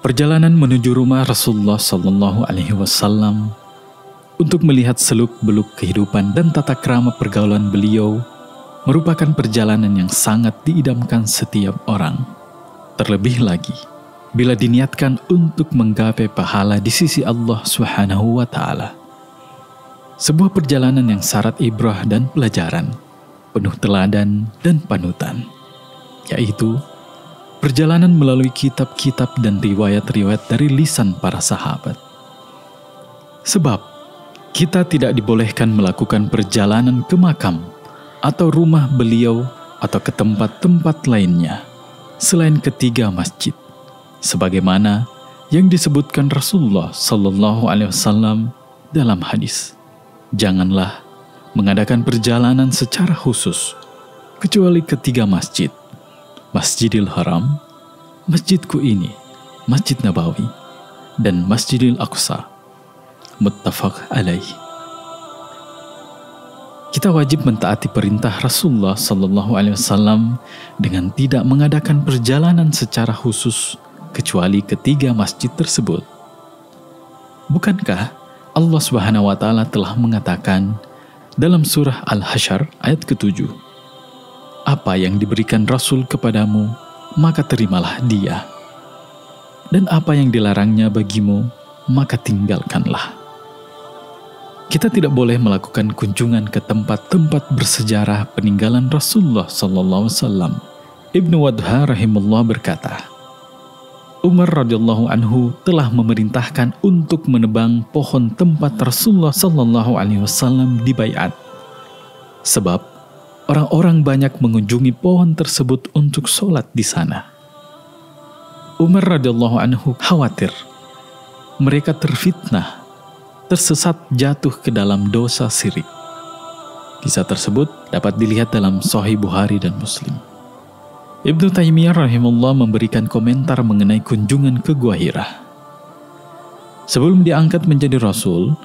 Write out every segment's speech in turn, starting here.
Perjalanan menuju rumah Rasulullah Sallallahu Alaihi Wasallam untuk melihat seluk-beluk kehidupan dan tata krama pergaulan beliau merupakan perjalanan yang sangat diidamkan setiap orang. Terlebih lagi, bila diniatkan untuk menggapai pahala di sisi Allah Subhanahu wa taala. Sebuah perjalanan yang syarat ibrah dan pelajaran, penuh teladan dan panutan, yaitu perjalanan melalui kitab-kitab dan riwayat-riwayat dari lisan para sahabat. Sebab kita tidak dibolehkan melakukan perjalanan ke makam atau rumah beliau atau ke tempat-tempat lainnya selain ketiga masjid, sebagaimana yang disebutkan Rasulullah Sallallahu Alaihi Wasallam dalam hadis. Janganlah mengadakan perjalanan secara khusus kecuali ketiga masjid Masjidil Haram, masjidku ini, Masjid Nabawi, dan Masjidil Aqsa. Muttafaq alaih. Kita wajib mentaati perintah Rasulullah Sallallahu Alaihi Wasallam dengan tidak mengadakan perjalanan secara khusus kecuali ketiga masjid tersebut. Bukankah Allah Subhanahu wa taala telah mengatakan dalam surah Al-Hasyr ayat ketujuh apa yang diberikan Rasul kepadamu, maka terimalah dia. Dan apa yang dilarangnya bagimu, maka tinggalkanlah. Kita tidak boleh melakukan kunjungan ke tempat-tempat bersejarah peninggalan Rasulullah Sallallahu Alaihi Wasallam. Ibnu Wadha rahimullah berkata, Umar radhiyallahu anhu telah memerintahkan untuk menebang pohon tempat Rasulullah Sallallahu Alaihi Wasallam dibayat. Sebab orang-orang banyak mengunjungi pohon tersebut untuk sholat di sana. Umar radhiyallahu anhu khawatir mereka terfitnah, tersesat jatuh ke dalam dosa sirik. Kisah tersebut dapat dilihat dalam Sahih Bukhari dan Muslim. Ibnu Taimiyah rahimullah memberikan komentar mengenai kunjungan ke Gua Hira. Sebelum diangkat menjadi rasul,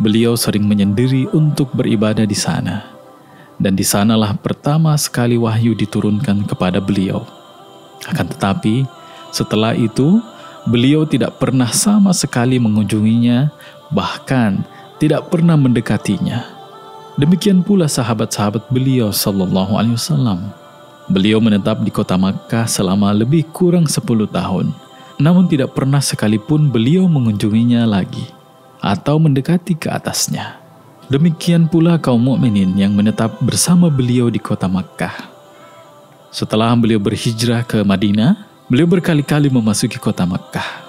beliau sering menyendiri untuk beribadah di sana dan di sanalah pertama sekali wahyu diturunkan kepada beliau. Akan tetapi, setelah itu beliau tidak pernah sama sekali mengunjunginya, bahkan tidak pernah mendekatinya. Demikian pula sahabat-sahabat beliau sallallahu alaihi wasallam. Beliau menetap di kota Makkah selama lebih kurang 10 tahun. Namun tidak pernah sekalipun beliau mengunjunginya lagi atau mendekati ke atasnya. Demikian pula kaum mukminin yang menetap bersama beliau di kota Makkah. Setelah beliau berhijrah ke Madinah, beliau berkali-kali memasuki kota Makkah.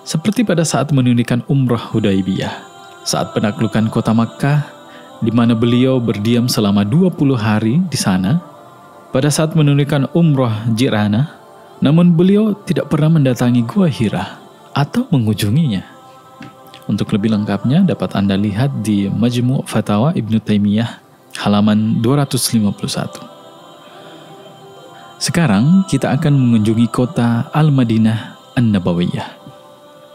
Seperti pada saat menunaikan umrah Hudaibiyah, saat penaklukan kota Makkah, di mana beliau berdiam selama 20 hari di sana, pada saat menunaikan umrah Jirana, namun beliau tidak pernah mendatangi Gua Hira atau mengunjunginya. Untuk lebih lengkapnya dapat Anda lihat di Majmu' Fatawa Ibnu Taimiyah halaman 251. Sekarang kita akan mengunjungi kota Al-Madinah An-Nabawiyah.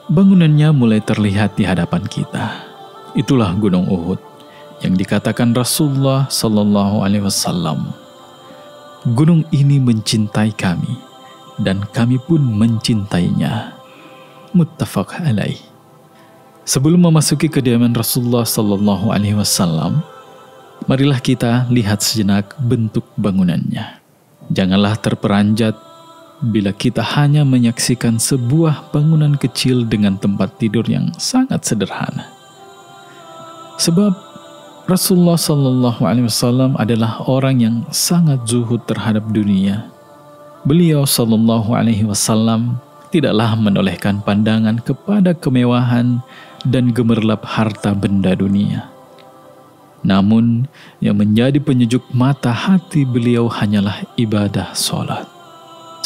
Bangunannya mulai terlihat di hadapan kita. Itulah Gunung Uhud yang dikatakan Rasulullah Sallallahu Alaihi Wasallam. Gunung ini mencintai kami dan kami pun mencintainya. Muttafaq alaih. Sebelum memasuki kediaman Rasulullah Sallallahu Alaihi Wasallam, marilah kita lihat sejenak bentuk bangunannya. Janganlah terperanjat bila kita hanya menyaksikan sebuah bangunan kecil dengan tempat tidur yang sangat sederhana. Sebab Rasulullah Sallallahu Alaihi Wasallam adalah orang yang sangat zuhud terhadap dunia. Beliau Sallallahu Alaihi Wasallam tidaklah menolehkan pandangan kepada kemewahan dan gemerlap harta benda dunia. Namun, yang menjadi penyejuk mata hati beliau hanyalah ibadah solat.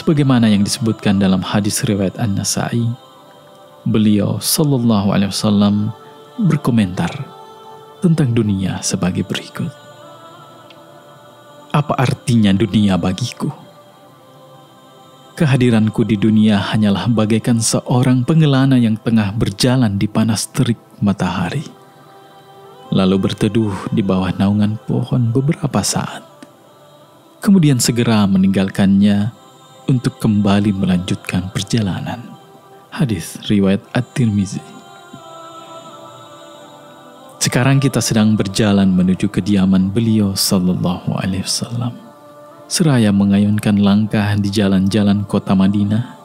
Sebagaimana yang disebutkan dalam hadis riwayat An-Nasai, beliau Sallallahu Alaihi Wasallam berkomentar tentang dunia sebagai berikut. Apa artinya dunia bagiku? Kehadiranku di dunia hanyalah bagaikan seorang pengelana yang tengah berjalan di panas terik matahari, lalu berteduh di bawah naungan pohon beberapa saat, kemudian segera meninggalkannya untuk kembali melanjutkan perjalanan. Hadis riwayat At-Tirmizi. Sekarang kita sedang berjalan menuju kediaman beliau sallallahu alaihi wasallam. Seraya mengayunkan langkah di jalan-jalan kota Madinah.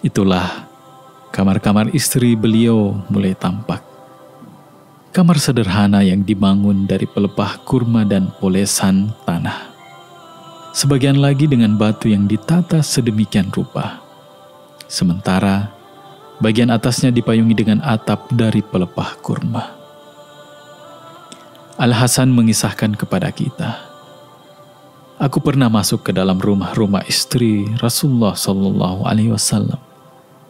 Itulah kamar-kamar istri beliau mulai tampak. Kamar sederhana yang dibangun dari pelepah kurma dan polesan tanah. Sebagian lagi dengan batu yang ditata sedemikian rupa. Sementara bagian atasnya dipayungi dengan atap dari pelepah kurma. Al-Hasan mengisahkan kepada kita, Aku pernah masuk ke dalam rumah-rumah istri Rasulullah Sallallahu Alaihi Wasallam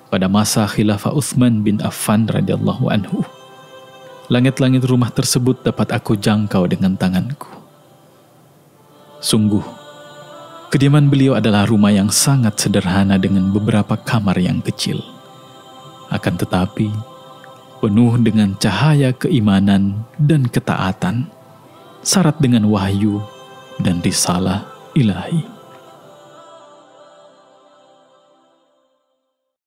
pada masa khilafah Uthman bin Affan radhiyallahu anhu. Langit-langit rumah tersebut dapat aku jangkau dengan tanganku. Sungguh, kediaman beliau adalah rumah yang sangat sederhana dengan beberapa kamar yang kecil. Akan tetapi, penuh dengan cahaya keimanan dan ketaatan, syarat dengan wahyu dan risalah ilahi.